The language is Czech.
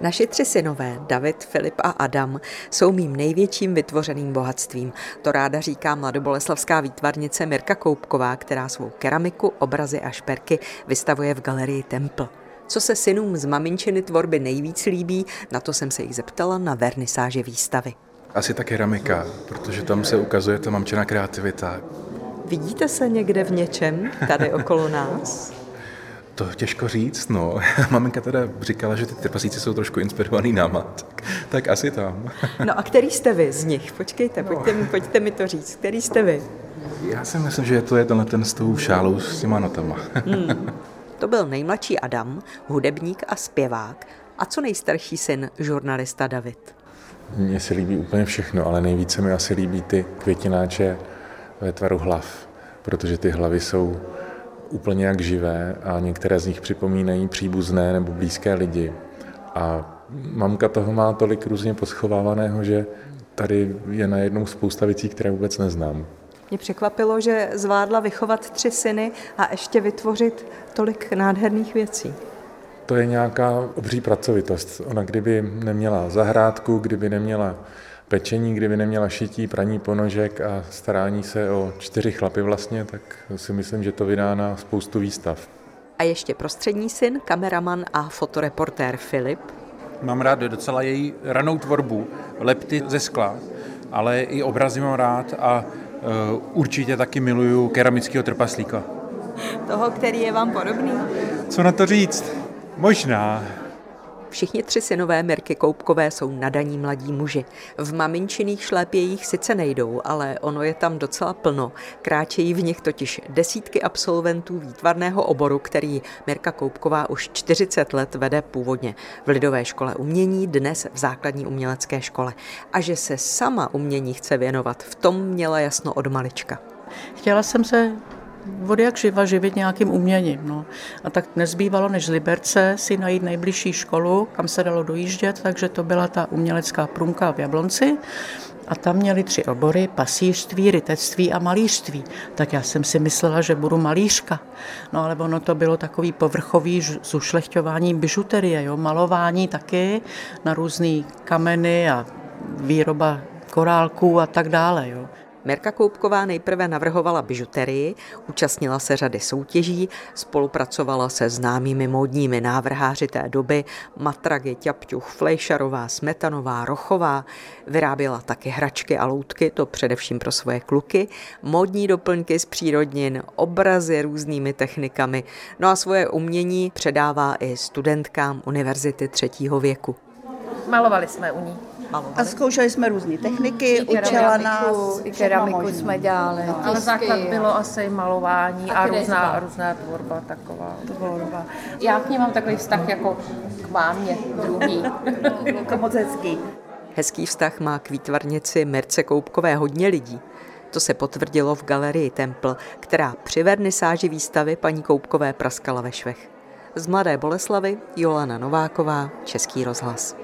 Naši tři synové, David, Filip a Adam, jsou mým největším vytvořeným bohatstvím. To ráda říká mladoboleslavská výtvarnice Mirka Koupková, která svou keramiku, obrazy a šperky vystavuje v galerii Templ. Co se synům z maminčiny tvorby nejvíc líbí, na to jsem se jich zeptala na vernisáži výstavy. Asi ta keramika, protože tam se ukazuje ta mamčina kreativita. Vidíte se někde v něčem tady okolo nás? To těžko říct, no. Maminka teda říkala, že ty trpasíci jsou trošku inspirovaný náma, tak, tak asi tam. No a který jste vy z nich? Počkejte, no. pojďte, mi, pojďte mi to říct. Který jste vy? Já si myslím, že to je tenhle ten s tou šálou s těma notama. Hmm. To byl nejmladší Adam, hudebník a zpěvák. A co nejstarší syn, žurnalista David? Mně se líbí úplně všechno, ale nejvíce mi asi líbí ty květináče ve tvaru hlav, protože ty hlavy jsou úplně jak živé a některé z nich připomínají příbuzné nebo blízké lidi. A mamka toho má tolik různě poschovávaného, že tady je najednou spousta věcí, které vůbec neznám. Mě překvapilo, že zvládla vychovat tři syny a ještě vytvořit tolik nádherných věcí. To je nějaká obří pracovitost. Ona kdyby neměla zahrádku, kdyby neměla pečení, kdyby neměla šití, praní ponožek a starání se o čtyři chlapy vlastně, tak si myslím, že to vydá na spoustu výstav. A ještě prostřední syn, kameraman a fotoreportér Filip. Mám rád docela její ranou tvorbu, lepty ze skla, ale i obrazy mám rád a uh, určitě taky miluju keramického trpaslíka. Toho, který je vám podobný? Co na to říct? Možná. Všichni tři synové Mirky Koupkové jsou nadaní mladí muži. V maminčiných šlépějích sice nejdou, ale ono je tam docela plno. Kráčejí v nich totiž desítky absolventů výtvarného oboru, který Mirka Koupková už 40 let vede původně v Lidové škole umění, dnes v základní umělecké škole. A že se sama umění chce věnovat, v tom měla jasno od malička. Chtěla jsem se od jak živa živit nějakým uměním. No. A tak nezbývalo, než z Liberce si najít nejbližší školu, kam se dalo dojíždět, takže to byla ta umělecká průmka v Jablonci. A tam měli tři obory, pasířství, rytectví a malířství. Tak já jsem si myslela, že budu malířka. No ale ono to bylo takový povrchový zušlechťování bižuterie, jo? malování taky na různé kameny a výroba korálků a tak dále. Jo. Mirka Koupková nejprve navrhovala bižuterii, účastnila se řady soutěží, spolupracovala se známými módními návrháři té doby, Matragy, Ťapťuch, Flejšarová, Smetanová, Rochová, vyráběla taky hračky a loutky, to především pro svoje kluky, módní doplňky z přírodnin, obrazy různými technikami, no a svoje umění předává i studentkám univerzity třetího věku. Malovali jsme u ní malovali. A zkoušeli jsme různé techniky, učila nás. I keramiku jsme dělali. No, ale základ bylo asi malování a, a různá, různá tvorba taková. Tvorba. Já k ní mám takový vztah jako k mámě druhý. jako moc hezký. Hezký vztah má k výtvarnici Mirce Koupkové hodně lidí. To se potvrdilo v galerii Templ, která při vernisáži výstavy paní Koupkové praskala ve švech. Z Mladé Boleslavy Jolana Nováková, Český rozhlas.